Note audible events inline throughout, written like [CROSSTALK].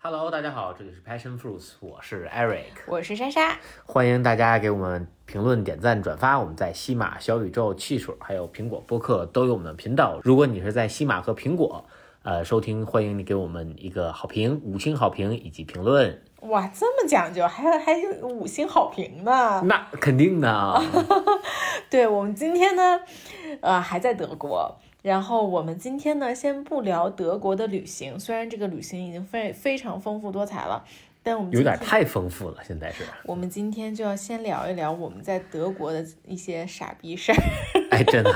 Hello，大家好，这里是 Passion Fruits，我是 Eric，我是莎莎，欢迎大家给我们评论、点赞、转发。我们在西马、小宇宙、汽水还有苹果播客都有我们的频道。如果你是在西马和苹果呃收听，欢迎你给我们一个好评、五星好评以及评论。哇，这么讲究，还还有五星好评呢？那肯定的。[LAUGHS] 对我们今天呢，呃，还在德国。然后我们今天呢，先不聊德国的旅行，虽然这个旅行已经非非常丰富多彩了，但我们有点太丰富了。现在是，我们今天就要先聊一聊我们在德国的一些傻逼事儿。[LAUGHS] 哎，真的，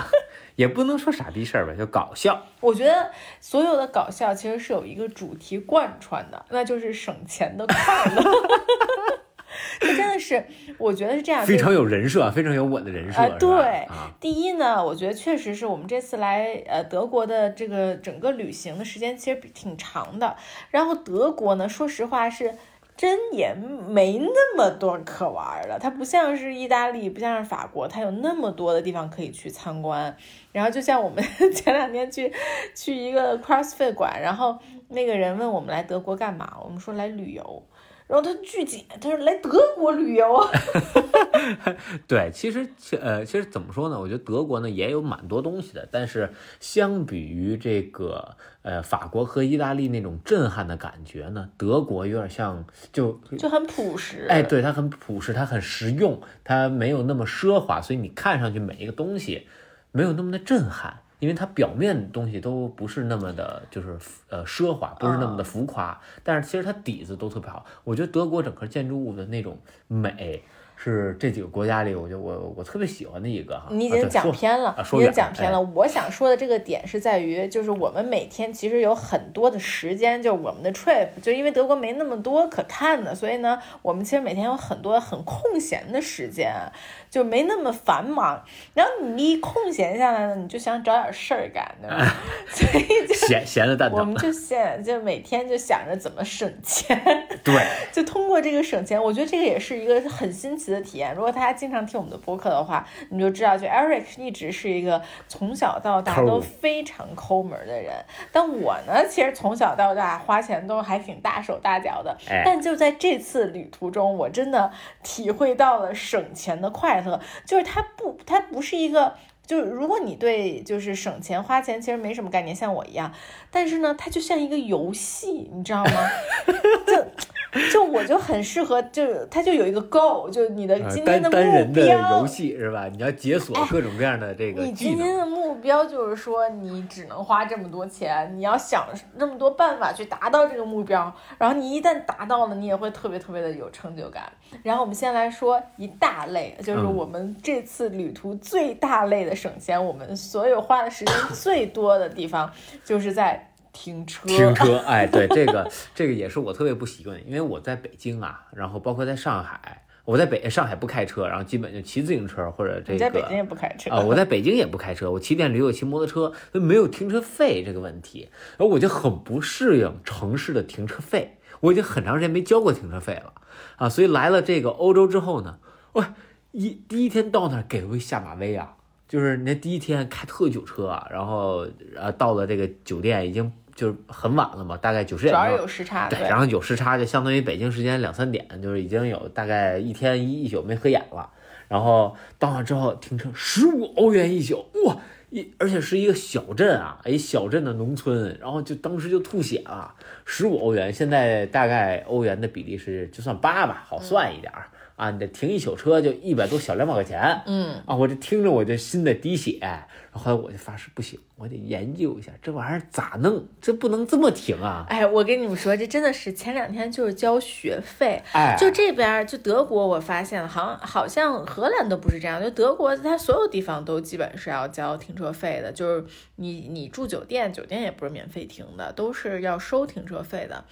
也不能说傻逼事儿吧，就搞笑。我觉得所有的搞笑其实是有一个主题贯穿的，那就是省钱的快乐。[LAUGHS] [LAUGHS] 这真的是，我觉得是这样，非常有人设，非常有我的人设。啊，对，第一呢，我觉得确实是我们这次来呃德国的这个整个旅行的时间其实挺长的。然后德国呢，说实话是真也没那么多可玩的，它不像是意大利，不像是法国，它有那么多的地方可以去参观。然后就像我们 [LAUGHS] 前两天去去一个 CrossFit 馆，然后那个人问我们来德国干嘛，我们说来旅游。然后他拒绝，他说来德国旅游。[LAUGHS] 对，其实，呃，其实怎么说呢？我觉得德国呢也有蛮多东西的，但是相比于这个，呃，法国和意大利那种震撼的感觉呢，德国有点像，就就很朴实。哎，对，它很朴实，它很实用，它没有那么奢华，所以你看上去每一个东西没有那么的震撼。因为它表面东西都不是那么的，就是呃奢华，不是那么的浮夸，但是其实它底子都特别好。我觉得德国整个建筑物的那种美。是这几个国家里，我觉得我我特别喜欢的一个哈。你已经讲偏了，已经讲偏了。我想说的这个点是在于，就是我们每天其实有很多的时间，就我们的 trip，就因为德国没那么多可看的，所以呢，我们其实每天有很多很空闲的时间，就没那么繁忙。然后你一空闲下来呢，你就想找点事儿干，对吧？[LAUGHS] 所以就闲闲的蛋疼。我们就闲，就每天就想着怎么省钱。对，[LAUGHS] 就通过这个省钱，我觉得这个也是一个很新奇。的体验，如果大家经常听我们的播客的话，你就知道，就 Eric 一直是一个从小到大都非常抠门的人。但我呢，其实从小到大花钱都还挺大手大脚的。但就在这次旅途中，我真的体会到了省钱的快乐。就是它不，它不是一个，就是如果你对就是省钱花钱其实没什么概念，像我一样，但是呢，它就像一个游戏，你知道吗？[LAUGHS] 就。就我就很适合，就它就有一个 goal，就你的今天的目标游戏是吧？你要解锁各种各样的这个你今天的目标就是说，你只能花这么多钱，你要想那么多办法去达到这个目标。然后你一旦达到了，你也会特别特别的有成就感。然后我们先来说一大类，就是我们这次旅途最大类的省钱，我们所有花的时间最多的地方，就是在。停车，停车，哎，对，这个这个也是我特别不习惯，因为我在北京啊，然后包括在上海，我在北上海不开车，然后基本就骑自行车或者这个。在北京也不开车啊？我在北京也不开车，我骑电驴，我骑摩托车，没有停车费这个问题，然后我就很不适应城市的停车费，我已经很长时间没交过停车费了啊，所以来了这个欧洲之后呢，哇，一第一天到那儿给我下马威啊，就是那第一天开特久车啊，然后呃到了这个酒店已经。就是很晚了嘛，大概九十点钟，主要有时差，对，然后有时差就相当于北京时间两三点，就是已经有大概一天一一宿没合眼了。然后到那之后停车十五欧元一宿，哇，一而且是一个小镇啊，一小镇的农村，然后就当时就吐血了，十五欧元，现在大概欧元的比例是就算八吧，好算一点儿。啊，你这停一宿车就一百多小两百块钱，嗯啊，我这听着我就心在滴血，然后后来我就发誓不行，我得研究一下这玩意儿咋弄，这不能这么停啊！哎，我跟你们说，这真的是前两天就是交学费，哎，就这边就德国，我发现了好像好像荷兰都不是这样，就德国它所有地方都基本是要交停车费的，就是你你住酒店，酒店也不是免费停的，都是要收停车费的。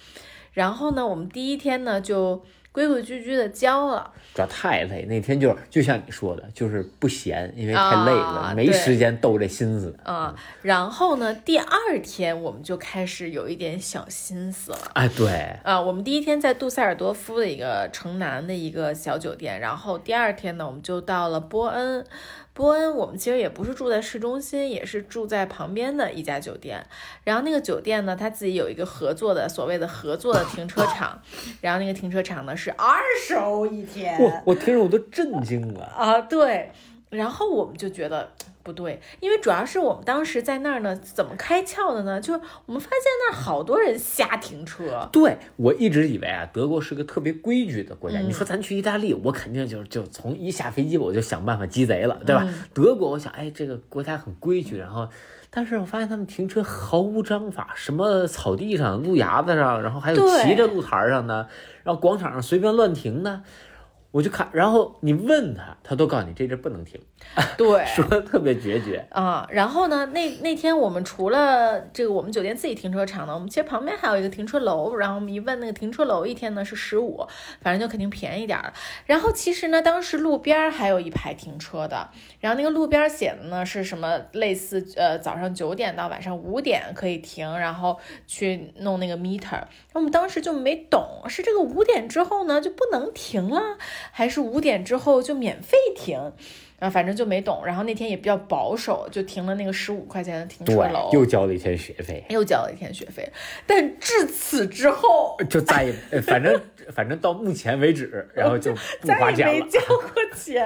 然后呢，我们第一天呢就。规规矩矩的交了，主要太累。那天就是就像你说的，就是不闲，因为太累了，没时间逗这心思。啊，然后呢，第二天我们就开始有一点小心思了。哎，对，啊，我们第一天在杜塞尔多夫的一个城南的一个小酒店，然后第二天呢，我们就到了波恩。波恩我们其实也不是住在市中心，也是住在旁边的一家酒店。然后那个酒店呢，它自己有一个合作的所谓的合作的停车场，然后那个停车场呢是二十欧一天。我我听着我都震惊了啊！对，然后我们就觉得。不对，因为主要是我们当时在那儿呢，怎么开窍的呢？就我们发现那儿好多人瞎停车。对我一直以为啊，德国是个特别规矩的国家。你说咱去意大利，我肯定就就从一下飞机我就想办法鸡贼了，对吧？德国，我想，哎，这个国家很规矩。然后，但是我发现他们停车毫无章法，什么草地上、路牙子上，然后还有骑着路台上的，然后广场上随便乱停的。我就看，然后你问他，他都告诉你这地不能停。对，[LAUGHS] 说的特别决绝啊。然后呢，那那天我们除了这个我们酒店自己停车场呢，我们其实旁边还有一个停车楼。然后我们一问那个停车楼，一天呢是十五，反正就肯定便宜点儿。然后其实呢，当时路边还有一排停车的，然后那个路边写的呢是什么类似呃早上九点到晚上五点可以停，然后去弄那个 meter。我们当时就没懂，是这个五点之后呢就不能停了。还是五点之后就免费停。啊，反正就没懂，然后那天也比较保守，就停了那个十五块钱的停车楼，又交了一天学费，又交了一天学费。但至此之后，就再也，反正反正到目前为止，[LAUGHS] 然后就不花钱了。没交过钱，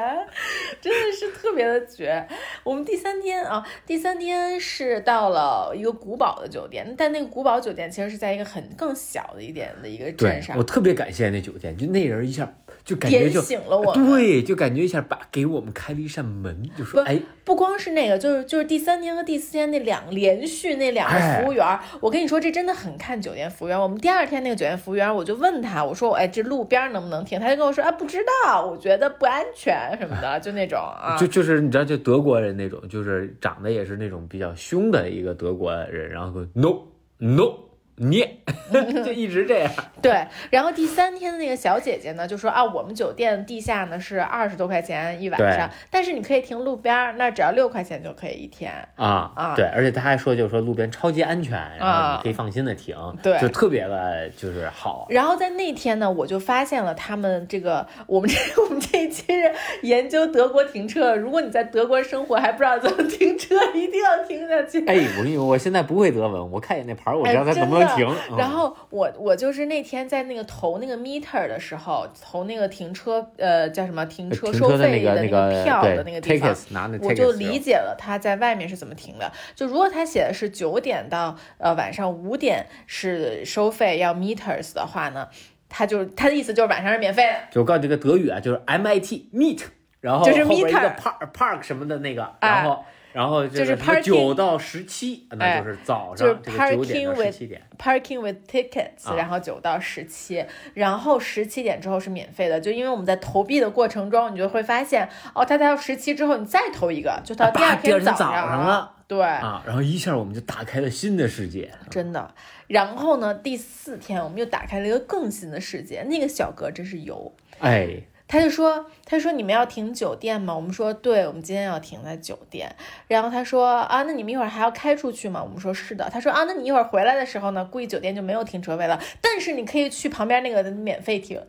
真的是特别的绝。我们第三天啊，第三天是到了一个古堡的酒店，但那个古堡酒店其实是在一个很更小的一点的一个镇上。我特别感谢那酒店，就那人一下就感觉就醒了我，对，就感觉一下把给我们开了。一扇门就说哎，不光是那个，就是就是第三天和第四天那两连续那两个服务员，我跟你说这真的很看酒店服务员。我们第二天那个酒店服务员，我就问他，我说哎这路边能不能停？他就跟我说啊不知道，我觉得不安全什么的，就那种啊，就就是你知道就德国人那种，就是长得也是那种比较凶的一个德国人，然后说 no no。捏，[LAUGHS] 就一直这样。[LAUGHS] 对，然后第三天的那个小姐姐呢，就说啊，我们酒店地下呢是二十多块钱一晚上，但是你可以停路边，那只要六块钱就可以一天。啊啊，对，而且他还说，就是说路边超级安全，然后你可以放心的停，对，就特别的就是好。然后在那天呢，我就发现了他们这个，我们这我们这一期是研究德国停车。如果你在德国生活还不知道怎么停车，一定要听下去。哎，我跟你说，我现在不会德文，我看一眼那牌，我知道它能不能。停，然后我我就是那天在那个投那个 meter 的时候，投那个停车呃叫什么停车收费的那个票的那个地方，我就理解了他在外面是怎么停的。就如果他写的是九点到呃晚上五点是收费要 meters 的话呢，他就他的意思就是晚上是免费的。就我告诉你这个德语啊，就是 mit meet，然后就是 meter park park 什么的那个，然后。然后就是九到十七，那就是早上这个九点到十七点。Parking with tickets，然后九到十七，然后十七点之后是免费的。就因为我们在投币的过程中，你就会发现，哦，他到十七之后，你再投一个，就到第二天早上了。对啊，然后一下我们就打开了新的世界，真的。然后呢，第四天我们又打开了一个更新的世界。那个小哥真是油，哎。他就说：“他说你们要停酒店吗？”我们说：“对，我们今天要停在酒店。”然后他说：“啊，那你们一会儿还要开出去吗？”我们说：“是的。”他说：“啊，那你一会儿回来的时候呢，估计酒店就没有停车位了，但是你可以去旁边那个免费停。”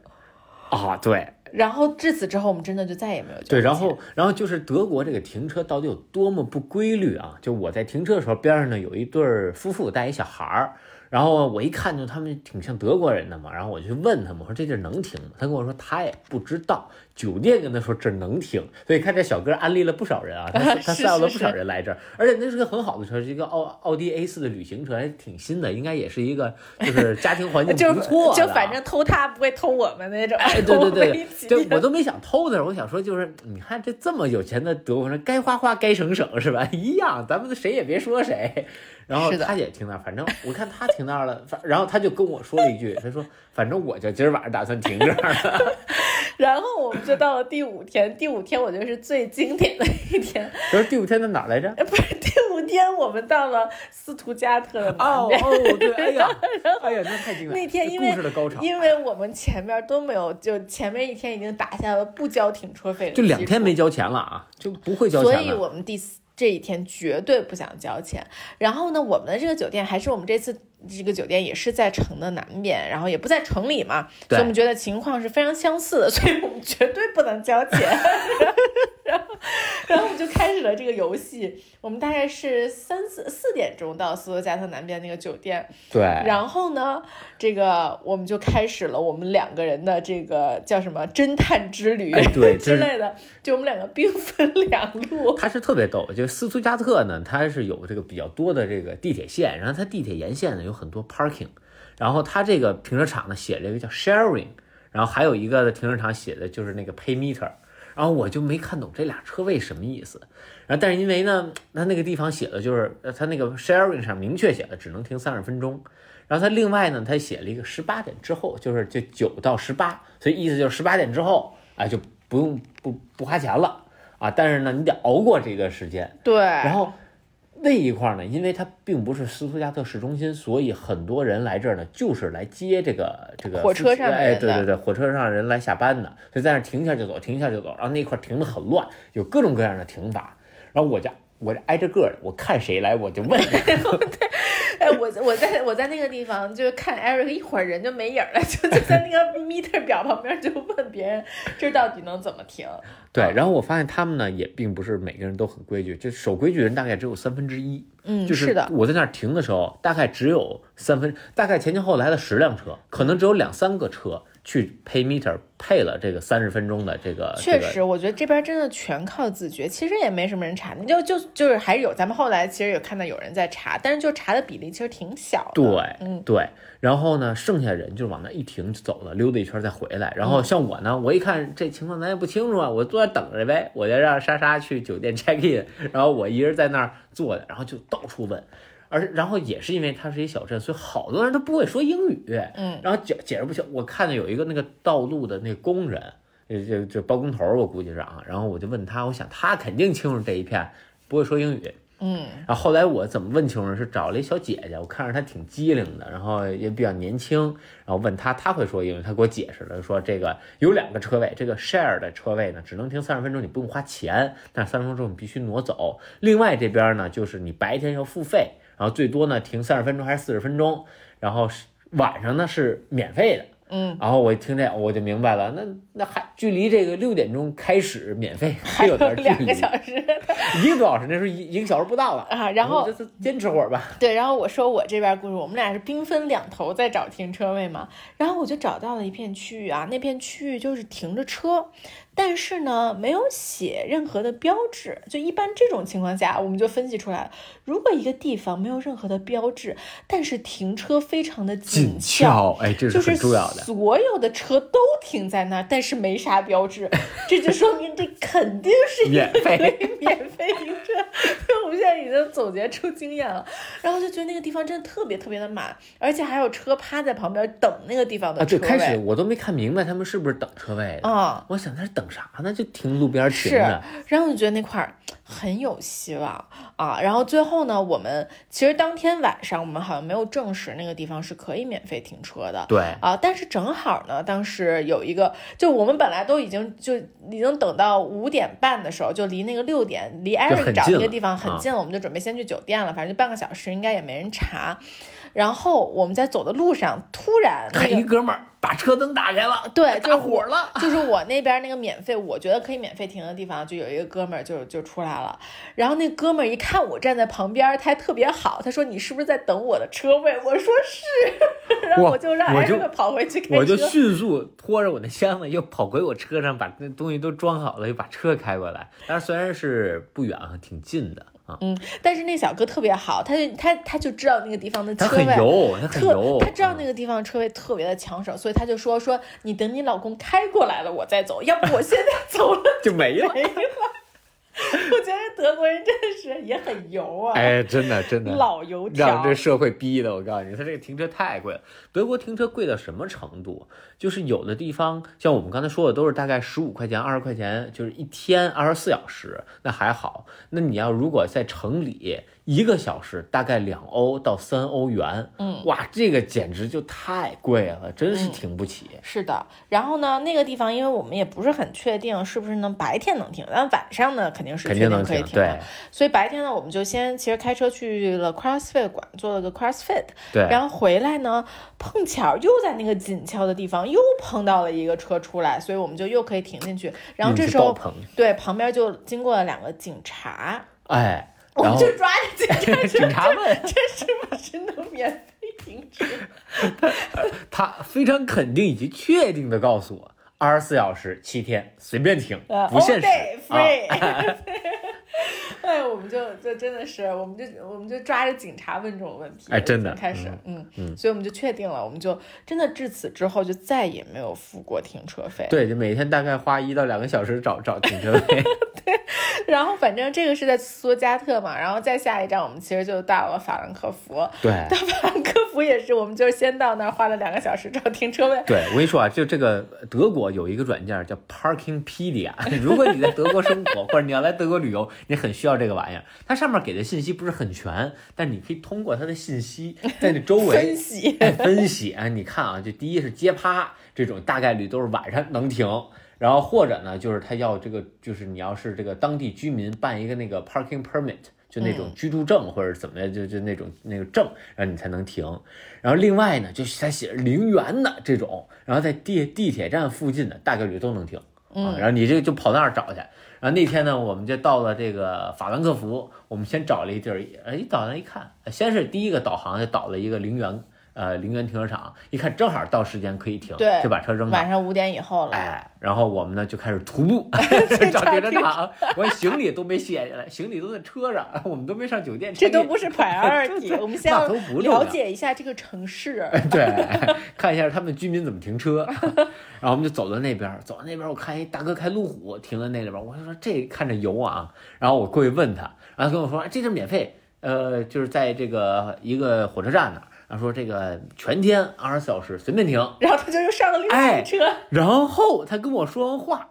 啊，对。然后至此之后，我们真的就再也没有对。然后，然后就是德国这个停车到底有多么不规律啊！就我在停车的时候，边上呢有一对夫妇带一小孩儿。然后我一看就他们挺像德国人的嘛，然后我就问他们，我说这地儿能停吗？他跟我说他也不知道，酒店跟他说这能停。所以看这小哥安利了不少人啊，他 [LAUGHS] 他带了不少人来这儿，而且那是个很好的车，是一个奥奥迪 A 四的旅行车，还挺新的，应该也是一个就是家庭环境 [LAUGHS] 不错的。就反正偷他不会偷我们那种。对对对，[LAUGHS] 就我都没想偷的，我想说就是你看这这么有钱的德国人，该花花该省省是吧？一样，咱们谁也别说谁。然后他也停那儿，反正我看他停那儿了，反然后他就跟我说了一句，他说：“反正我就今儿晚上打算停这儿了。”然后我们就到了第五天，第五天我觉得是最经典的一天。不是第五天在哪来着？不是第五天，我们到了斯图加特的哦哦对，哎呀，[LAUGHS] 哎呀，那太经典。那天因为因为我们前面都没有，就前面一天已经打下了不交停车费，就两天没交钱了啊，就不会交钱了。所以我们第四。这一天绝对不想交钱。然后呢，我们的这个酒店还是我们这次这个酒店也是在城的南边，然后也不在城里嘛，所以我们觉得情况是非常相似的，所以我们绝对不能交钱。[LAUGHS] 然后，然后我们就开始了这个游戏。我们大概是三四四点钟到斯图加特南边那个酒店，对，然后呢，这个我们就开始了我们两个人的这个叫什么侦探之旅、哎对 [LAUGHS] 之类的，就我们两个兵分两路。他是特别逗，就斯图加特呢，它是有这个比较多的这个地铁线，然后它地铁沿线呢有很多 parking，然后它这个停车场呢写了一个叫 sharing，然后还有一个的停车场写的就是那个 pay meter，然后我就没看懂这俩车位什么意思，然后但是因为呢，它那个地方写的就是呃它那个 sharing 上明确写的只能停三十分钟。然后它另外呢，它写了一个十八点之后，就是就九到十八，所以意思就是十八点之后啊就不用不不花钱了。啊，但是呢你得熬过这个时间。对，然后那一块儿呢，因为它并不是斯图加特市中心，所以很多人来这儿呢就是来接这个这个火车上的哎，对对对，火车上人来下班的，所以在那儿停一下就走，停一下就走，然后那块儿停的很乱，有各种各样的停法，然后我就。我就挨着个儿，我看谁来我就问。[LAUGHS] 哎，我我在我在那个地方就是看 Eric 一会儿人就没影儿了，就就在那个 [LAUGHS] meter 表旁边就问别人这到底能怎么停。对，然后我发现他们呢也并不是每个人都很规矩，就守规矩的人大概只有三分之一。嗯，就是的，我在那儿停的时候，大概只有三分，大概前前后来了十辆车，可能只有两三个车去 pay meter 配了这个三十分钟的这个。确实，我觉得这边真的全靠自觉，其实也没什么人查，你就就就是还是有，咱们后来其实有看到有人在查，但是就查的比例其实挺小的。对，嗯，对。然后呢，剩下人就往那一停就走了，溜达一圈再回来。然后像我呢，我一看这情况咱也不清楚啊，我坐那等着呗，我就让莎莎去酒店 check in，然后我一人在那儿坐着，然后就到处问。而然后也是因为它是一小镇，所以好多人都不会说英语，嗯，然后解解释不清。我看见有一个那个道路的那工人，这这这包工头，我估计是啊。然后我就问他，我想他肯定清楚这一片，不会说英语。嗯，然后后来我怎么问清楚是找了一小姐姐，我看着她挺机灵的，然后也比较年轻，然后问她，她会说英语，她给我解释了，说这个有两个车位，这个 share 的车位呢只能停三十分钟，你不用花钱，但是三十分钟你必须挪走。另外这边呢就是你白天要付费，然后最多呢停三十分钟还是四十分钟，然后是晚上呢是免费的。嗯，然后我一听这我就明白了，那那还距离这个六点钟开始免费还还有有点距两个，小时 [LAUGHS] 一个多小时，那时候一一个小时不到了。啊，然后就是坚持会儿吧。对，然后我说我这边故事，我们俩是兵分两头在找停车位嘛，然后我就找到了一片区域啊，那片区域就是停着车，但是呢没有写任何的标志，就一般这种情况下，我们就分析出来了，如果一个地方没有任何的标志，但是停车非常的紧俏。哎，这就是很重要的。所有的车都停在那儿，但是没啥标志，这就说明这肯定是一免个费免费停车。我们现在已经总结出经验了，然后就觉得那个地方真的特别特别的满，而且还有车趴在旁边等那个地方的啊，对，车位。开始我都没看明白他们是不是等车位的。啊、我想他是等啥呢？就停路边停然后就觉得那块儿很有希望啊。然后最后呢，我们其实当天晚上我们好像没有证实那个地方是可以免费停车的。对，啊，但是正好呢，当时有一个，就我们本来都已经就已经等到五点半的时候，就离那个六点离很 Eric 找那个地方很啊近了，我们就准备先去酒店了，反正就半个小时，应该也没人查。然后我们在走的路上，突然那看一个哥们儿把车灯打开了，对，就打火了。就是我那边那个免费，我觉得可以免费停的地方，就有一个哥们儿就就出来了。然后那哥们儿一看我站在旁边，他还特别好，他说你是不是在等我的车位？我说是，[LAUGHS] 然后我我就让我就跑回去开车。我就迅速拖着我的箱子，又跑回我车上，把那东西都装好了，又把车开过来。但是虽然是不远，挺近的啊，嗯，但是那小哥特别好，他就他他就知道那个地方的车位很油，他很特油，，他知道那个地方车位特别的抢手，所以他就说说你等你老公开过来了我再走，要不我现在走了就没了。没了。[LAUGHS] 我觉得德国人真的是也很油啊，哎，真的真的，老油条让这。社会逼的，我告诉你，他这个停车太贵了。德国停车贵到什么程度？就是有的地方，像我们刚才说的，都是大概十五块钱、二十块钱，就是一天二十四小时，那还好。那你要如果在城里，一个小时大概两欧到三欧元，嗯，哇，这个简直就太贵了，真是嗯停不起。是的，然后呢，那个地方因为我们也不是很确定是不是能白天能停，但晚上呢肯定是肯定能可以挺好对。所以白天呢，我们就先其实开车去了 CrossFit 馆做了个 CrossFit，对，然后回来呢，碰巧又在那个紧俏的地方又碰到了一个车出来，所以我们就又可以停进去。然后这时候对旁边就经过了两个警察，哎，我们就抓着警察说 [LAUGHS] 警察问这是不是能免费停车？[LAUGHS] 他非常肯定以及确定的告诉我，二十四小时七天随便停，呃不限 all 时 day 啊。[LAUGHS] [LAUGHS] 哎，我们就就真的是，我们就我们就抓着警察问这种问题，哎真的开始，嗯嗯，所以我们就确定了，我们就真的至此之后就再也没有付过停车费。对，就每天大概花一到两个小时找找停车位。[LAUGHS] 然后反正这个是在斯托加特嘛，然后再下一站我们其实就到了法兰克福。对到法兰克福也是，我们就是先到那儿花了两个小时找停车位。对，我跟你说啊，就这个德国有一个软件叫 Parkingpedia，如果你在德国生活或者你要来德国旅游，你很需要这个玩意儿。它上面给的信息不是很全，但你可以通过它的信息 [LAUGHS] 在你周围分析，哎分析哎，你看啊，就第一是街趴这种大概率都是晚上能停，然后或者呢就是他要这个就是你要是这个当地居民办一个那个 parking permit，就那种居住证或者怎么样，就就那种那个证，然后你才能停。然后另外呢，就是他写着零元的这种，然后在地地铁站附近的大概率都能停。啊，然后你这个就跑那儿找去。那天呢，我们就到了这个法兰克福，我们先找了一地儿，哎，一导航一看，先是第一个导航就导了一个陵园，呃，陵园停车场，一看正好到时间可以停，对就把车扔了。晚上五点以后了。哎，然后我们呢就开始徒步 [LAUGHS] 找停车场，我行李都没卸下来，行李都在车上，我们都没上酒店。这都不是 priority，[LAUGHS] 我们先了解一下这个城市。[LAUGHS] 对，看一下他们居民怎么停车，然后我们就走到那边，走到那边，我看一大哥开路虎停在那里边，我就说这看着油啊，然后我过去问他，然后跟我说这是免费，呃，就是在这个一个火车站那儿，然后说这个全天二十四小时随便停，然后他就又上了另外一个车，然后他跟我说完话，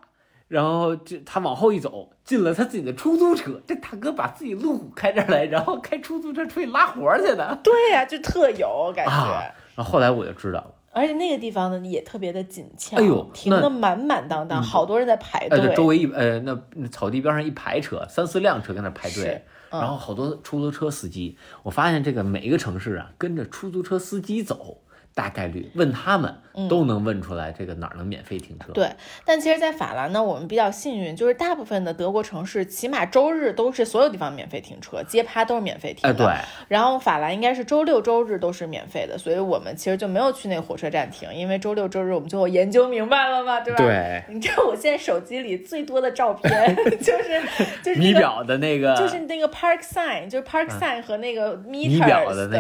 然后就他往后一走，进了他自己的出租车，这大哥把自己路虎开这儿来，然后开出租车出去拉活儿去的对呀、就特有感觉。啊，然后后来我就知道了。而且那个地方呢也特别的紧俏，哎呦停的满满当当，好多人在排呃，队。对，周围一呃那那草地边上一排车，三四辆车跟那排队然后好多出租车司机。我发现这个每一个城市啊，跟着出租车司机走，大概率问他们都能问出来这个哪儿能免费停车。嗯对，但其实，在法兰呢，我们比较幸运，就是大部分的德国城市，起码周日都是所有地方免费停车，街趴都是免费停哎，的。对，然后法兰应该是周六周日都是免费的，所以我们其实就没有去那个火车站停，因为周六周日我们最后研究明白了嘛，对吧？。对，你知道我现在手机里最多的照片 [LAUGHS] 就是就是米那个表的那个就是那个 park sign，就是 park sign 和那个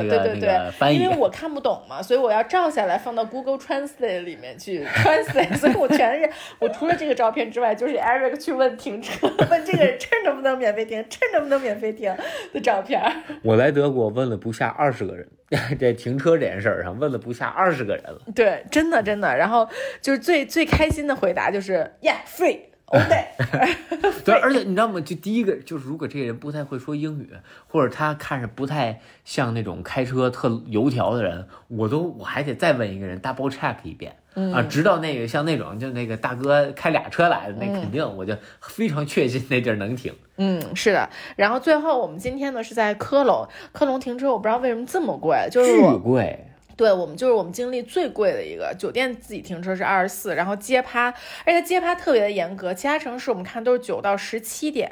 个对对对，那个因为我看不懂嘛，所以我要照下来放到 Google Translate 里面去 [LAUGHS] translate，所以我全是我除了这个照片之外，就是 Eric 去问停车，问这个这儿能不能免费停，这儿能不能免费停的照片。我来德国问了不下二十个人，[LAUGHS] 在停车这件事儿上问了不下二十个人了。对，真的真的，然后就是最最开心的回答就是 Yeah free day。对，而且你知道吗？就第一个就是，如果这个人不太会说英语，或者他看着不太像那种开车特油条的人，我都我还得再问一个人 double check 一遍、啊，直到那个像那种就那个大哥开俩车来的，那肯定我就非常确信那地儿能停。嗯，是的。然后最后我们今天呢是在科隆，科隆停车我不知道为什么这么贵，就是巨贵，对我们就是我们经历最贵的一个酒店自己停车是二十四，然后街趴，而且街趴特别的严格，其他城市我们看都是九到十七点，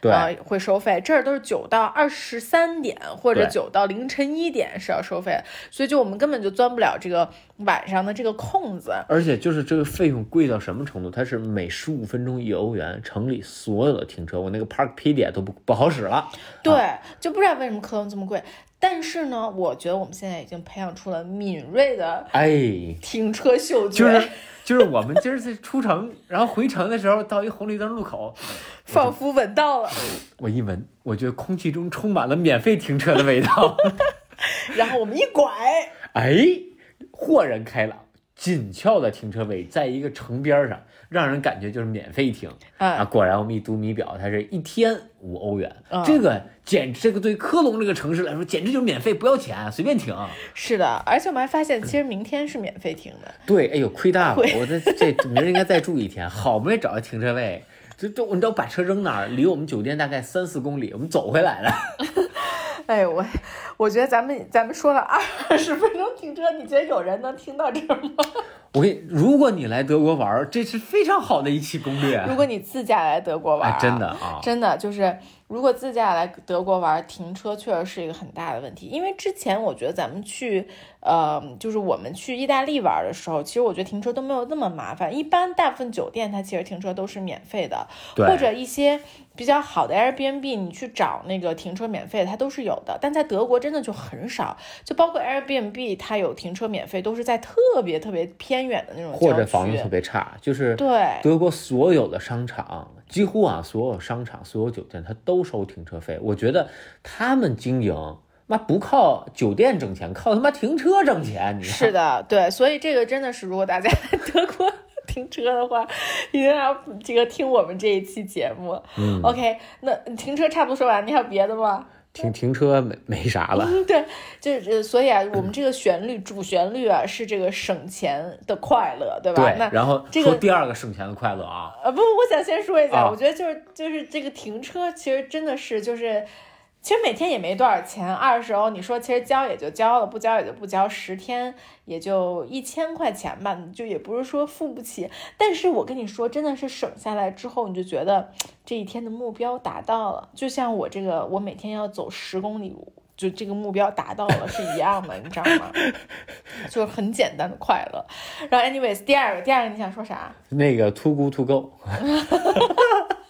对呃，会收费，这儿都是九到二十三点或者九到凌晨一点是要收费，所以就我们根本就钻不了这个晚上的这个空子。而且就是这个费用贵到什么程度？它是每十五分钟一欧元，城里所有的停车，我那个 Parkpedia 都不不好使了。对，就不知道为什么科隆这么贵。但是呢，我觉得我们现在已经培养出了敏锐的哎，停车嗅觉，就是就是我们今儿在出城，然后回城的时候到一红绿灯路口，仿佛闻到了。我一闻，我觉得空气中充满了免费停车的味道。[LAUGHS] 然后我们一拐，哎，豁然开朗，紧俏的停车位在一个城边上，让人感觉就是免费停啊！啊，果然，我们一读米表，它是一天五欧元，嗯这个简这个对科隆这个城市来说，简直就是免费，不要钱，随便停。是的，而且我们还发现，其实明天是免费停的。对，哎呦，亏大了，我这这明儿应该再住一天，好不容易找到停车位。这这，你知道把车扔哪儿？离我们酒店大概三四公里，我们走回来的。[LAUGHS] 哎，我我觉得咱们咱们说了二十分钟停车，你觉得有人能听到这儿吗？[LAUGHS] 我给你，如果你来德国玩，这是非常好的一期攻略。如果你自驾来德国玩，真的啊，真的就是。如果自驾来德国玩，停车确实是一个很大的问题。因为之前我觉得咱们去，呃，就是我们去意大利玩的时候，其实我觉得停车都没有那么麻烦。一般大部分酒店它其实停车都是免费的，或者一些比较好的 Airbnb，你去找那个停车免费，它都是有的。但在德国真的就很少，就包括 Airbnb，它有停车免费，都是在特别特别偏远的那种或者房子特别差，就是对德国所有的商场。几乎啊，所有商场、所有酒店，他都收停车费。我觉得他们经营，妈不靠酒店挣钱，靠他妈停车挣钱。你是的，对，所以这个真的是，如果大家在 [LAUGHS] 德国停车的话，一定要这个听我们这一期节目。嗯，OK，那停车差不多说完，你还有别的吗？停停车没没啥了，对，就是所以啊，我们这个旋律主旋律啊是这个省钱的快乐，对吧？对，那然后这个第二个省钱的快乐啊，呃不，我想先说一下，我觉得就是就是这个停车其实真的是就是。其实每天也没多少钱，二十欧，你说其实交也就交了，不交也就不交，十天也就一千块钱吧，就也不是说付不起。但是我跟你说，真的是省下来之后，你就觉得这一天的目标达到了，就像我这个，我每天要走十公里，就这个目标达到了是一样的，你知道吗？[LAUGHS] 就是很简单的快乐。然后，anyways，第二个，第二个你想说啥？那个 too good to go。[LAUGHS]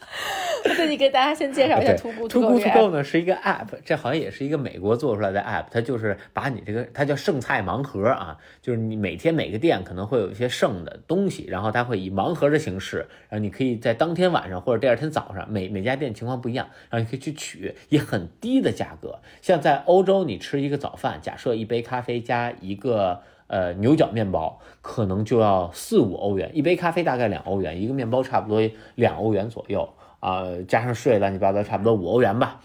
[LAUGHS] 对，你给大家先介绍一下 Too Good To Go 呢，是一个 App，这好像也是一个美国做出来的 App，它就是把你这个，它叫剩菜盲盒啊，就是你每天每个店可能会有一些剩的东西，然后它会以盲盒的形式，然后你可以在当天晚上或者第二天早上，每每家店情况不一样，然后你可以去取，以很低的价格，像在欧洲你吃一个早饭，假设一杯咖啡加一个呃牛角面包，可能就要四五欧元，一杯咖啡大概两欧元，一个面包差不多两欧元左右。啊，加上税乱七八糟，差不多五欧元吧。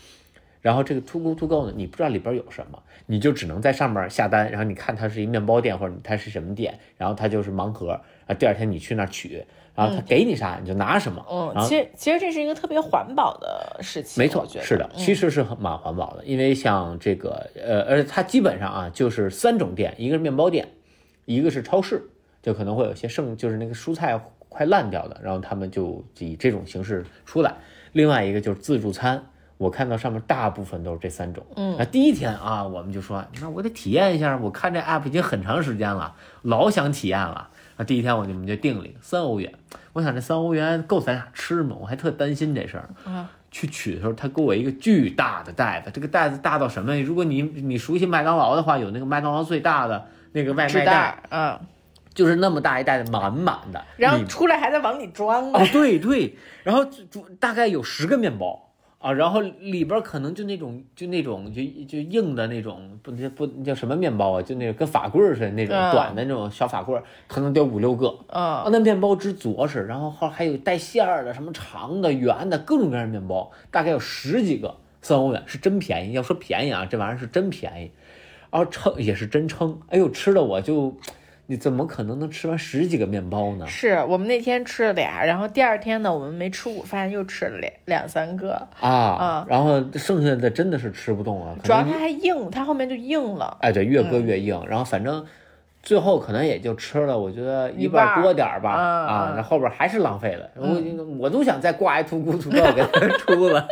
然后这个 Too Good To Go 呢，你不知道里边有什么，你就只能在上面下单。然后你看它是一面包店或者它是什么店，然后它就是盲盒。啊，第二天你去那儿取，然后他给你啥你就拿什么。嗯，其实其实这是一个特别环保的事情。没错，是的，其实是很蛮环保的。因为像这个呃，而且它基本上啊就是三种店，一个是面包店，一个是超市，就可能会有些剩，就是那个蔬菜。快烂掉的，然后他们就以这种形式出来。另外一个就是自助餐，我看到上面大部分都是这三种。嗯，那第一天啊，我们就说，那我得体验一下。我看这 app 已经很长时间了，老想体验了。那第一天我就我们就定了三欧元。我想这三欧元够咱俩吃吗？我还特担心这事儿。啊，去取的时候，他给我一个巨大的袋子，这个袋子大到什么？如果你你熟悉麦当劳的话，有那个麦当劳最大的那个外卖袋，嗯。就是那么大一袋子，满满的，然后出来还在往里装呢。哦，对对，然后大概有十个面包啊，然后里边可能就那种就那种就就硬的那种不不叫什么面包啊，就那个跟法棍似的那种短的那种小法棍，可能得五六个啊。那面包之着实，然后后还有带馅儿的，什么长的、圆的，各种各样的面包，大概有十几个，三欧元是真便宜。要说便宜啊，这玩意儿是真便宜，然后撑也是真撑。哎呦，吃的我就。你怎么可能能吃完十几个面包呢？是我们那天吃了俩，然后第二天呢，我们没吃午饭，又吃了两两三个啊啊！然后剩下的真的是吃不动了，主要它还硬，它后面就硬了。哎，对，越割越硬。然后反正最后可能也就吃了，我觉得一半多点儿吧啊，那后边还是浪费了。我我都想再挂一图咕图告给他 [LAUGHS] 出了，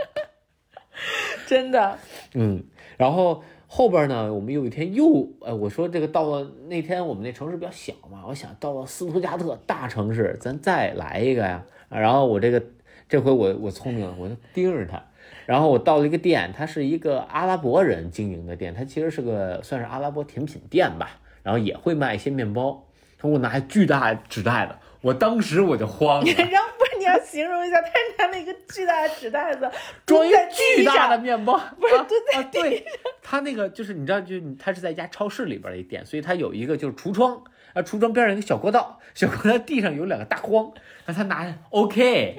[LAUGHS] 真的。[LAUGHS] 嗯，然后。后边呢，我们有一天又，呃，我说这个到了那天我们那城市比较小嘛，我想到了斯图加特大城市，咱再来一个呀。然后我这个这回我我聪明了，我就盯着他。然后我到了一个店，它是一个阿拉伯人经营的店，它其实是个算是阿拉伯甜品店吧，然后也会卖一些面包。他给我拿巨大纸袋子，我当时我就慌了。[LAUGHS] 要形容一下，他拿那个巨大的纸袋子 [LAUGHS] 装一个巨大的面包，不是蹲在地上。对，他那个就是你知道，就他是在一家超市里边的一店，所以他有一个就是橱窗，啊，橱窗边上有个小过道，小过道地上有两个大筐，[LAUGHS] 然后他拿 OK，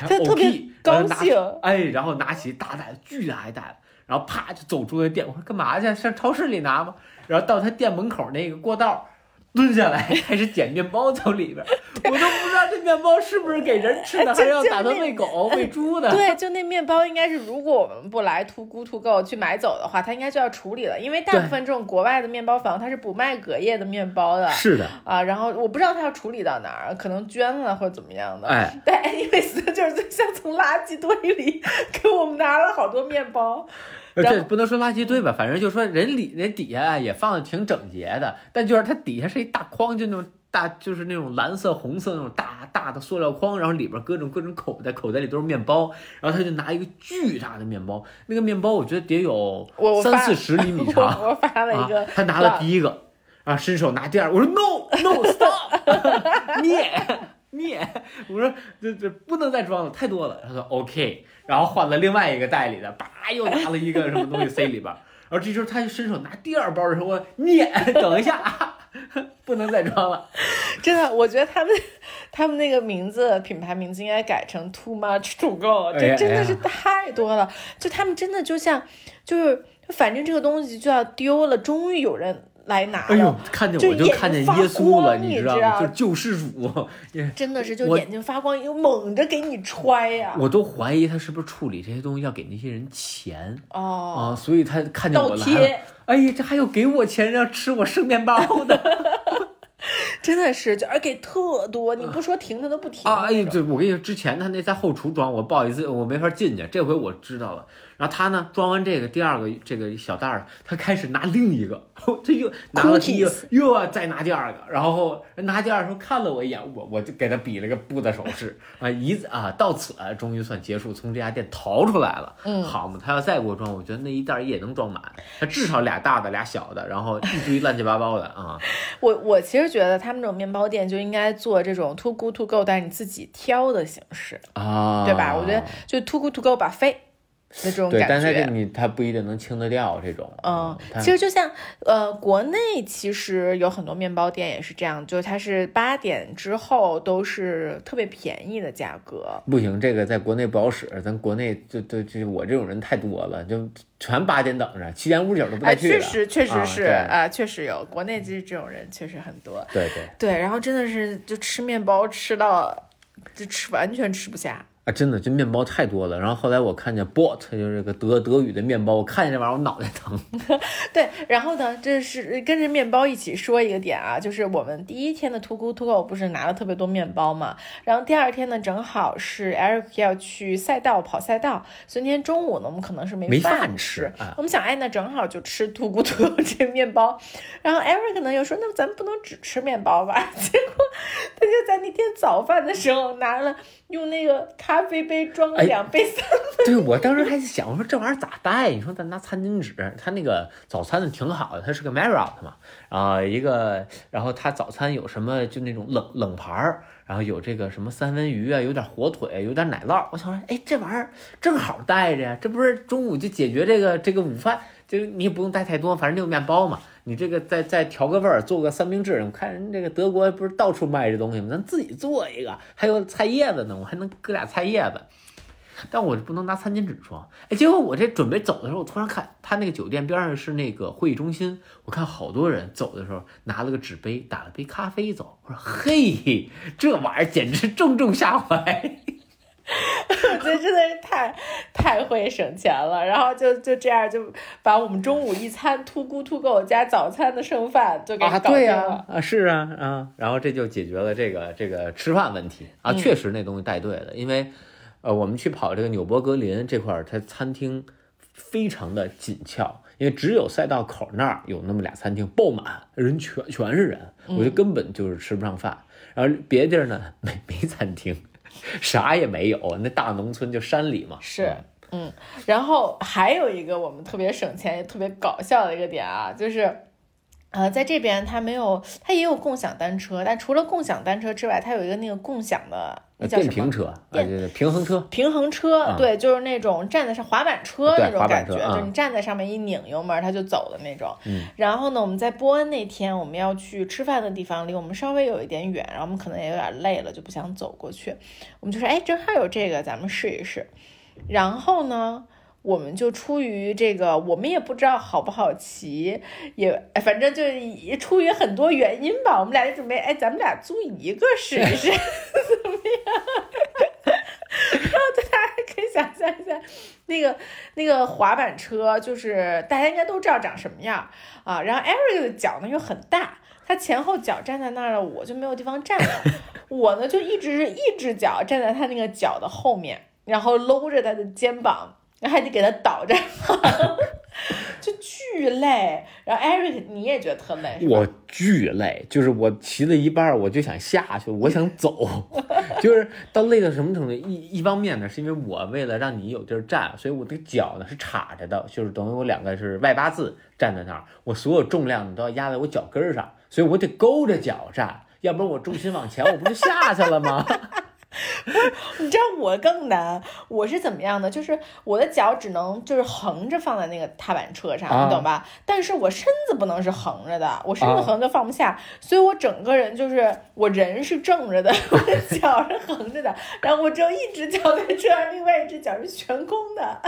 他特别高兴，哎，然后拿起大袋子，巨大一袋子，然后啪就走出了店。我说干嘛去？上超市里拿吗？然后到他店门口那个过道。蹲下来开始捡面包走里边，[LAUGHS] 我都不知道这面包是不是给人吃的，[LAUGHS] 还是要打算喂狗、[LAUGHS] 喂猪的。对，就那面包应该是，如果我们不来 Too Good To Go 去买走的话，它应该就要处理了，因为大部分这种国外的面包房它是不卖隔夜的面包的。是的啊，然后我不知道它要处理到哪儿，可能捐了或者怎么样的。哎，但 anyways 就是像从垃圾堆里给我们拿了好多面包。这不能说垃圾堆吧，反正就说人里人底下也放的挺整洁的，但就是它底下是一大筐，就那种大，就是那种蓝色、红色那种大大的塑料筐，然后里边各种各种口袋，口袋里都是面包，然后他就拿一个巨大的面包，那个面包我觉得得有三四十厘米长，我发了一个，他拿了第一个，然后伸手拿第二，我说 no no stop，[LAUGHS] 灭灭，我说这这不能再装了，太多了，他说 OK。然后换了另外一个袋里的，叭又拿了一个什么东西塞里边，然后这时候他就伸手拿第二包的时候，我念，[LAUGHS] 等一下，[LAUGHS] 不能再装了。[LAUGHS] 真的，我觉得他们他们那个名字品牌名字应该改成 Too Much To Go，这真的是太多了。就他们真的就像，就是反正这个东西就要丢了，终于有人。来拿哎呦，看见我就看见耶稣了，你知道吗？就救世主，[LAUGHS] 真的是就眼睛发光，又猛着给你揣呀！我都怀疑他是不是处理这些东西要给那些人钱哦啊，所以他看见我来，哎呀，这还有给我钱要吃我剩面包的。[LAUGHS] 真的是，就而给特多，你不说停他都不停啊！哎，对，我跟你说，之前他那在后厨装，我不好意思，我没法进去。这回我知道了。然后他呢，装完这个第二个这个小袋儿，他开始拿另一个，[LAUGHS] 他又拿了第一个，又要再拿第二个。然后拿第二时候看了我一眼，我我就给他比了个不的手势啊，一啊，到此终于算结束，从这家店逃出来了。嗯，好嘛，他要再给我装，我觉得那一袋也能装满，他至少俩大的，俩小的，然后一堆乱七八糟的啊。[LAUGHS] 我我其实觉得他们这种面包店就应该做这种 too good to go，但是你自己挑的形式啊，对吧？我觉得就 too good to go 把飞。那种感觉，但是你他不一定能清得掉这种。嗯，其实就像呃，国内其实有很多面包店也是这样，就是它是八点之后都是特别便宜的价格。不行，这个在国内不好使，咱国内就就就我这种人太多了，就全八点等着，七点五九都不带去了。确实，确实是啊，确实有国内其实这种人确实很多。对对对，然后真的是就吃面包吃到就吃完全吃不下。啊，真的，这面包太多了。然后后来我看见 bot，就是这个德德语的面包，我看见这玩意儿我脑袋疼。[LAUGHS] 对，然后呢，这是跟着面包一起说一个点啊，就是我们第一天的 to go to go 不是拿了特别多面包嘛？然后第二天呢，正好是 Eric 要去赛道跑赛道，所以那天中午呢，我们可能是没饭吃。我们想，哎，那正好就吃 to go to go 这面包。然后 Eric 呢又说，那咱们不能只吃面包吧？[LAUGHS] 结果他就在那天早饭的时候拿了用那个咖。咖啡杯装了两杯三分，对我当时还在想，我说这玩意儿咋带？你说咱拿餐巾纸，他那个早餐的挺好的，他是个 Marriott 嘛，然后一个，然后他早餐有什么就那种冷冷盘儿，然后有这个什么三文鱼啊，有点火腿，有点奶酪。我想说，哎，这玩意儿正好带着呀，这不是中午就解决这个这个午饭，就你也不用带太多，反正有面包嘛。你这个再再调个味儿，做个三明治。我看人这个德国不是到处卖这东西吗？咱自己做一个，还有菜叶子呢，我还能搁俩菜叶子。但我不能拿餐巾纸装。哎，结果我这准备走的时候，我突然看他那个酒店边上是那个会议中心，我看好多人走的时候拿了个纸杯，打了杯咖啡走。我说嘿，这玩意儿简直正中下怀。[LAUGHS] 我觉得真的是太太会省钱了，然后就就这样就把我们中午一餐 to go to go 加早餐的剩饭就给搞定了啊！是啊啊，然后这就解决了这个这个吃饭问题啊！确实那东西带队的，因为呃我们去跑这个纽博格林这块儿，它餐厅非常的紧俏，因为只有赛道口那儿有那么俩餐厅爆满，人全全是人，我就根本就是吃不上饭。然后别地儿呢没没餐厅。啥也没有，那大农村就山里嘛。是，嗯，然后还有一个我们特别省钱也特别搞笑的一个点啊，就是，呃，在这边它没有，它也有共享单车，但除了共享单车之外，它有一个那个共享的。电瓶车，电平衡车，平衡车，对，就是那种站在上滑板车那种感觉，就是你站在上面一拧油门，它就走的那种。嗯。然后呢，我们在波恩那天，我们要去吃饭的地方离我们稍微有一点远，然后我们可能也有点累了，就不想走过去。我们就说，哎，正好有这个，咱们试一试。然后呢，我们就出于这个，我们也不知道好不好骑，也哎反正就出于很多原因吧，我们俩就准备，哎，咱们俩租一个试一试？[LAUGHS] [LAUGHS] 然后大家可以想象一下，那个那个滑板车，就是大家应该都知道长什么样啊。然后 Eric 的脚呢又很大，他前后脚站在那儿了，我就没有地方站了。我呢就一直是一只脚站在他那个脚的后面，然后搂着他的肩膀。然后还得给他倒着，[LAUGHS] [LAUGHS] 就巨累。然后 Eric，你也觉得特累？我巨累，就是我骑了一半，我就想下去，我想走，[LAUGHS] 就是到累到什么程度？一一方面呢，是因为我为了让你有地儿站，所以我的脚呢是叉着的，就是等于我两个是外八字站在那儿，我所有重量你都要压在我脚跟上，所以我得勾着脚站，要不然我重心往前，我不就下去了吗？[LAUGHS] 不是，你知道我更难，我是怎么样的？就是我的脚只能就是横着放在那个踏板车上，你懂吧？但是我身子不能是横着的，我身子横着放不下，所以我整个人就是我人是正着的，我的脚是横着的，[LAUGHS] 然后我只有一只脚在车上，另外一只脚是悬空的，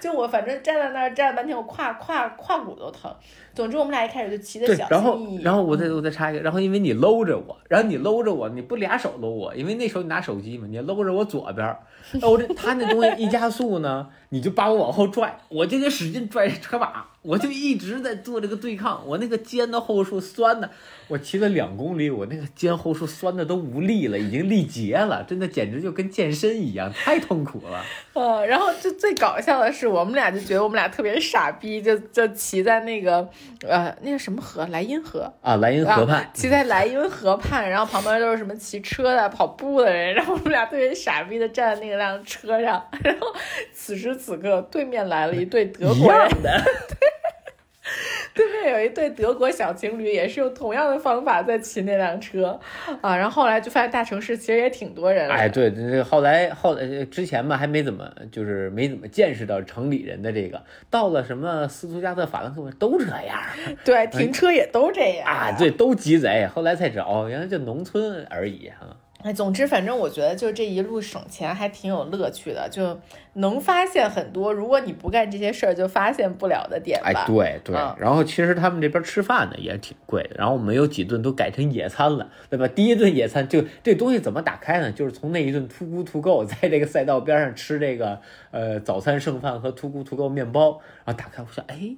就我反正站在那儿站了半天，我胯胯胯骨都疼。总之，我们俩一开始就骑的小心翼翼。然后，然后我再我再插一个，然后因为你搂着我，然后你搂着我，你不俩手搂我，因为那时候你拿手机嘛，你搂着我左边，[LAUGHS] 搂着他那东西一加速呢。你就把我往后拽，我就得使劲拽车把，我就一直在做这个对抗，我那个肩的后束酸的，我骑了两公里，我那个肩后束酸的都无力了，已经力竭了，真的简直就跟健身一样，太痛苦了。呃，[LAUGHS] 然后就最搞笑的是，我们俩就觉得我们俩特别傻逼，就就骑在那个呃那个什么河，莱茵河啊，莱茵河畔，骑在莱茵河畔，然后旁边都是什么骑车的、跑步的人，然后我们俩特别傻逼的站在那辆车上，然后此时。此刻，对面来了一对德国人，的 [LAUGHS] 对面有一对德国小情侣，也是用同样的方法在骑那辆车啊。然后后来就发现大城市其实也挺多人。哎，对，这后来后来之前吧，还没怎么就是没怎么见识到城里人的这个。到了什么斯图加特、法兰克福都这样，对，停车也都这样啊，对，都鸡贼。后来才知道，哦，原来就农村而已哈。哎，总之，反正我觉得就这一路省钱还挺有乐趣的，就能发现很多如果你不干这些事儿就发现不了的点吧。哎，对对。然后其实他们这边吃饭呢也挺贵的，然后我们有几顿都改成野餐了，对吧？第一顿野餐就这东西怎么打开呢？就是从那一顿突咕突购，在这个赛道边上吃这个呃早餐剩饭和突咕突购面包，然后打开我说，哎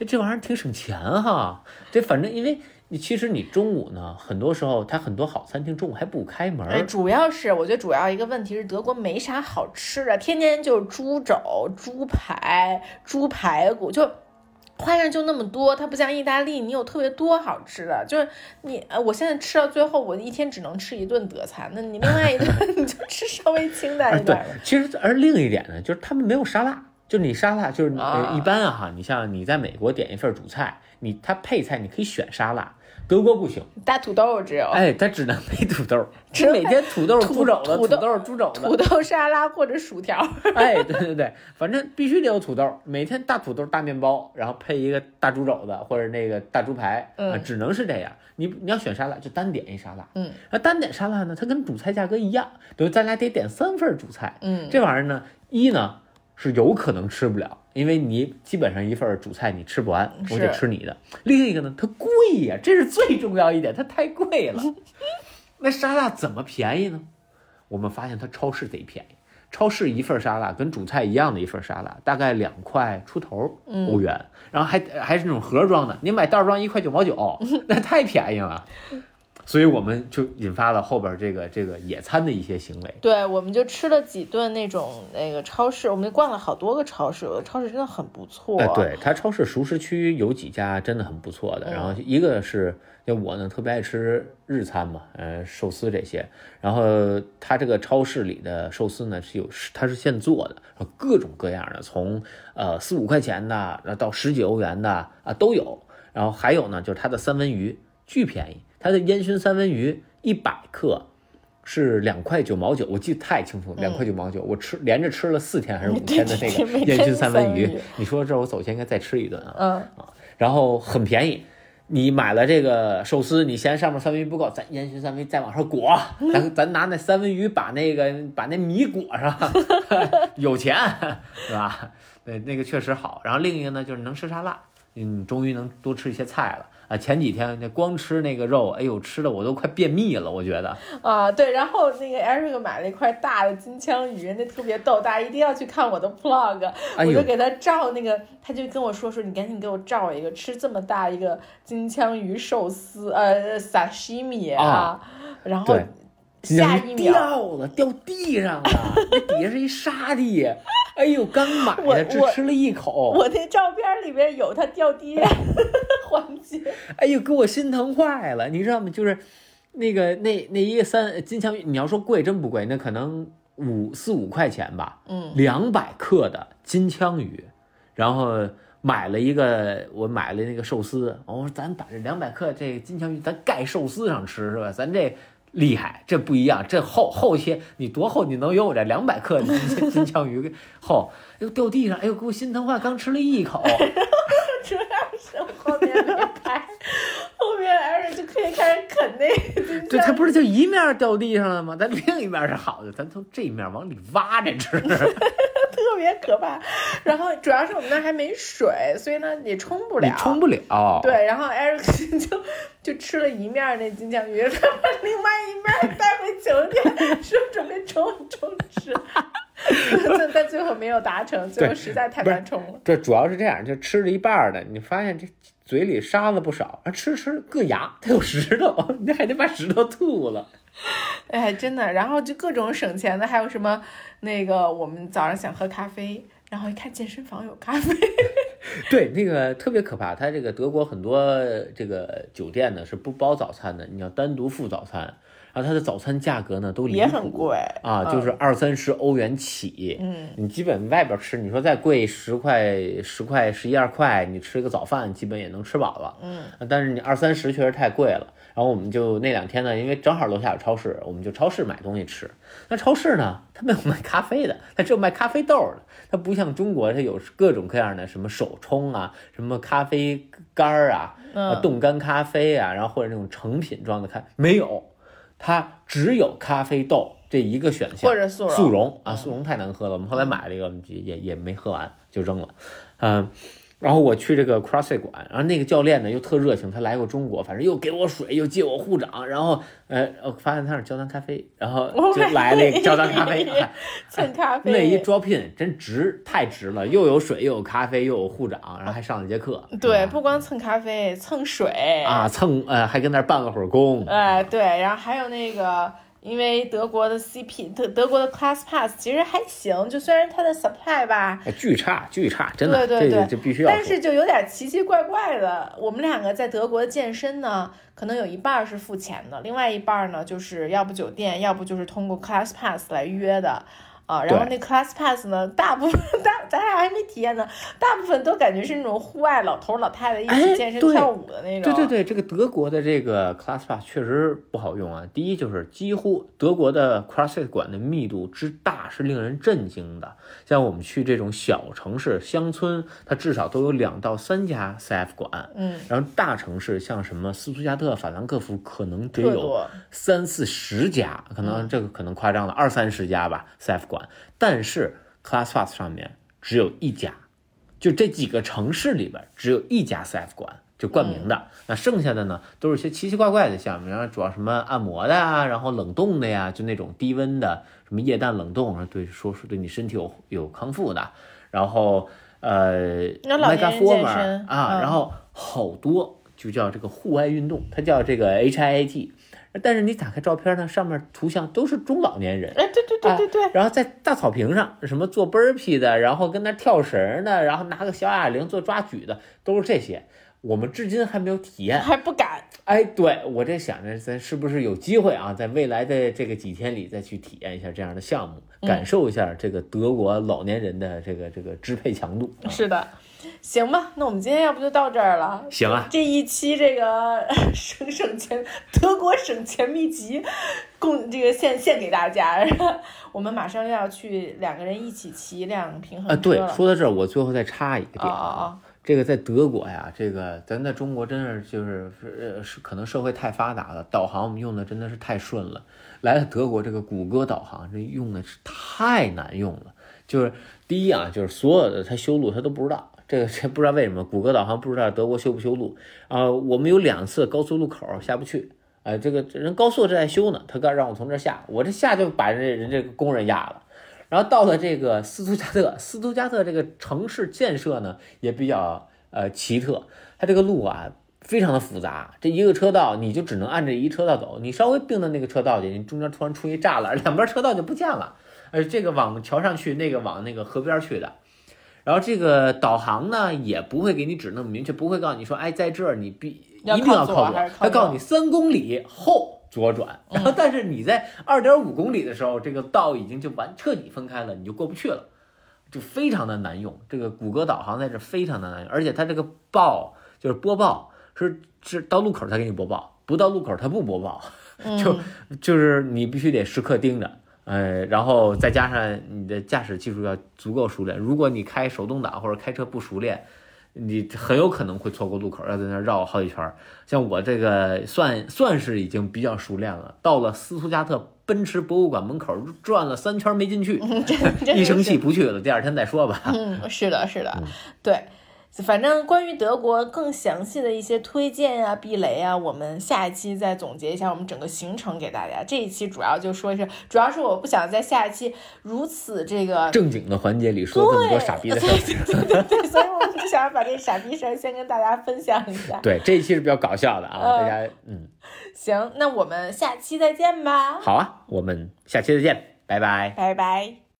哎，这玩意儿挺省钱哈。这反正因为。你其实你中午呢，很多时候它很多好餐厅中午还不开门。哎，主要是我觉得主要一个问题是德国没啥好吃的，天天就是猪肘、猪排、猪排骨，就花样就那么多。它不像意大利，你有特别多好吃的。就是你，呃，我现在吃到最后，我一天只能吃一顿德餐，那你另外一顿 [LAUGHS] 你就吃稍微清淡一点的。对，其实而另一点呢，就是他们没有沙拉，就是你沙拉就是一般啊哈，你像你在美国点一份主菜，你它配菜你可以选沙拉。德国不行，大土豆只有，哎，他只能配土豆，吃 [LAUGHS] 每天土豆、猪肘子、土豆、猪肘子、土豆沙拉或者薯条。[LAUGHS] 哎，对对对，反正必须得有土豆，每天大土豆、大面包，然后配一个大猪肘子或者那个大猪排，啊，只能是这样。你你要选沙拉，就单点一沙拉。嗯，那单点沙拉呢，它跟主菜价格一样，等于咱俩得点三份主菜。嗯，这玩意儿呢，一呢是有可能吃不了。因为你基本上一份主菜你吃不完，我得吃你的。另一个呢，它贵呀，这是最重要一点，它太贵了。[LAUGHS] 那沙拉怎么便宜呢？我们发现它超市贼便宜，超市一份沙拉跟主菜一样的一份沙拉，大概两块出头欧元，然后还还是那种盒装的，你买袋装一块九毛九，[LAUGHS] 那太便宜了。所以我们就引发了后边这个这个野餐的一些行为。对，我们就吃了几顿那种那个超市，我们逛了好多个超市，有的超市真的很不错。哎，对，它超市熟食区有几家真的很不错的。然后一个是，就我呢特别爱吃日餐嘛，呃，寿司这些。然后它这个超市里的寿司呢是有，它是现做的，然后各种各样的，从呃四五块钱的，然后到十几欧元的啊都有。然后还有呢，就是它的三文鱼巨便宜。它的烟熏三文鱼一百克是两块九毛九，我记得太清楚了，两块九毛九。我吃连着吃了四天还是五天的那个烟熏三文鱼，你说这我走先应该再吃一顿啊，嗯啊，然后很便宜，你买了这个寿司，你嫌上面三文鱼不够，咱烟熏三文鱼再往上裹，[LAUGHS] 咱咱拿那三文鱼把那个把那米裹上，[LAUGHS] 有钱是吧？对，那个确实好。然后另一个呢，就是能吃沙拉，嗯，终于能多吃一些菜了。啊，前几天那光吃那个肉，哎呦，吃的我都快便秘了，我觉得。啊，对，然后那个 Eric 买了一块大的金枪鱼，那特别逗，大家一定要去看我的 vlog，我就给他照那个，他就跟我说说，你赶紧给我照一个，吃这么大一个金枪鱼寿司，呃，sashimi 啊，然后。下一秒掉了，掉地上了，那底下是一沙地。哎呦，刚买的，只吃了一口。我那照片里面有它掉地的 [LAUGHS] 环节。哎呦，给我心疼坏了，你知道吗？就是那个那那一个三金枪鱼，你要说贵，真不贵，那可能五四五块钱吧。嗯，两百克的金枪鱼，然后买了一个，我买了那个寿司。我说咱把这两百克这金枪鱼，咱盖寿司上吃是吧？咱这。厉害，这不一样，这厚厚些，你多厚？你能有我这两百克金 [LAUGHS] 金枪鱼厚？又掉地上，哎呦，给我心疼坏，刚吃了一口。[LAUGHS] 主要是后面没拍，后面艾瑞就可以开始啃那个。对，它不是就一面掉地上了吗？咱另一面是好的，咱从这面往里挖着吃。[LAUGHS] 特别可怕，然后主要是我们那还没水，所以呢也冲不了，冲不了。对，然后艾瑞克就 [LAUGHS] 就吃了一面那金枪鱼，他把另外一面带回酒店，说准备冲冲吃，但 [LAUGHS] 但最后没有达成，最后实在太难冲了。这主要是这样，就吃了一半的，你发现这嘴里沙子不少，吃吃硌牙，它有石头，[LAUGHS] 你还得把石头吐了。[LAUGHS] 哎，真的，然后就各种省钱的，还有什么那个我们早上想喝咖啡，然后一看健身房有咖啡，[LAUGHS] 对，那个特别可怕。他这个德国很多这个酒店呢是不包早餐的，你要单独付早餐。然后它的早餐价格呢都也很贵啊，就是二三十欧元起。嗯，你基本外边吃，你说再贵十块、十块、十一二块，你吃一个早饭基本也能吃饱了。嗯，但是你二三十确实太贵了。然后我们就那两天呢，因为正好楼下有超市，我们就超市买东西吃。那超市呢，它没有卖咖啡的，它只有卖咖啡豆的。它不像中国，它有各种各样的什么手冲啊，什么咖啡干儿啊，冻干咖啡啊，然后或者那种成品装的咖没有。它只有咖啡豆这一个选项，或者速溶啊，速溶太难喝了。我们后来买了一个，也也没喝完就扔了，嗯。然后我去这个 CrossFit 馆，然后那个教练呢又特热情，他来过中国，反正又给我水，又借我护掌，然后呃，我发现他是焦糖咖啡，然后就来了焦糖咖啡，[LAUGHS] 蹭咖啡，那一 drop in 真值，太值了，又有水，又有咖啡，又有护掌，然后还上了节课。对，不光蹭咖啡，蹭水啊，蹭呃，还跟那儿办了会儿工。哎，对，然后还有那个。因为德国的 CP 德德国的 Class Pass 其实还行，就虽然它的 supply 吧，巨差巨差，真的，对对对，这必须要。但是就有点奇奇怪怪的。我们两个在德国健身呢，可能有一半是付钱的，另外一半呢，就是要不酒店，要不就是通过 Class Pass 来约的。啊，然后那 Class Pass 呢，大部分大咱俩还没体验呢，大部分都感觉是那种户外老头老太太一起健身跳舞的那种。对对对，这个德国的这个 Class Pass 确实不好用啊。第一就是几乎德国的 CrossFit 馆的密度之大是令人震惊的。像我们去这种小城市、乡村，它至少都有两到三家 CF 馆。嗯，然后大城市像什么斯图加特、法兰克福，可能得有三四十家，可能这个可能夸张了，二三十家吧 CF 馆。但是 ClassPass 上面只有一家，就这几个城市里边只有一家 CF 馆，就冠名的。那剩下的呢，都是些奇奇怪怪的项目，然后主要什么按摩的啊，然后冷冻的呀，就那种低温的，什么液氮冷冻，对，说是对你身体有有康复的。然后呃，Megaformer 啊，然后好多就叫这个户外运动，它叫这个 HIIT。但是你打开照片呢，上面图像都是中老年人，哎，对对对对对，然后在大草坪上，什么做 burpee 的，然后跟那跳绳的，然后拿个小哑铃做抓举的，都是这些。我们至今还没有体验，还不敢。哎，对我这想着，咱是不是有机会啊，在未来的这个几天里再去体验一下这样的项目，感受一下这个德国老年人的这个这个支配强度。是的。行吧，那我们今天要不就到这儿了。行啊，这一期这个 [LAUGHS] 省省钱德国省钱秘籍，供这个献献给大家。[LAUGHS] 我们马上要去两个人一起骑一辆平衡车啊，对，说到这儿，我最后再插一个点啊！这个在德国呀，这个咱在中国真是就是呃是可能社会太发达了，导航我们用的真的是太顺了。来了德国，这个谷歌导航这用的是太难用了。就是第一啊，就是所有的他修路他都不知道，这个这不知道为什么谷歌导航不知道德国修不修路啊？我们有两次高速路口下不去，哎，这个人高速正在修呢，他刚让我从这下，我这下就把人人这个工人压了。然后到了这个斯图加特，斯图加特这个城市建设呢也比较呃奇特，它这个路啊非常的复杂，这一个车道你就只能按这一车道走，你稍微并到那个车道去，你中间突然出一栅栏，两边车道就不见了，呃，这个往桥上去，那个往那个河边去的。然后这个导航呢也不会给你指那么明确，不会告诉你说，哎，在这儿你必一定要靠左，他告诉你三公里后。左转，然后但是你在二点五公里的时候，这个道已经就完彻底分开了，你就过不去了，就非常的难用。这个谷歌导航在这非常的难用，而且它这个报就是播报是是到路口才给你播报，不到路口它不播报，[LAUGHS] 就就是你必须得时刻盯着，呃，然后再加上你的驾驶技术要足够熟练，如果你开手动挡或者开车不熟练。你很有可能会错过路口，要在那绕好几圈。像我这个算算是已经比较熟练了，到了斯图加特奔驰博物馆门口转了三圈没进去，[LAUGHS] 一生气不去了，第二天再说吧。嗯，是的，是的，对。反正关于德国更详细的一些推荐啊、避雷啊，我们下一期再总结一下我们整个行程给大家。这一期主要就说是，主要是我不想在下一期如此这个正经的环节里说这么多傻逼的事儿，对对对，所以我们就想把这傻逼事儿先跟大家分享一下。对，这一期是比较搞笑的啊，大家嗯，行，那我们下期再见吧。好啊，我们下期再见，拜拜，拜拜。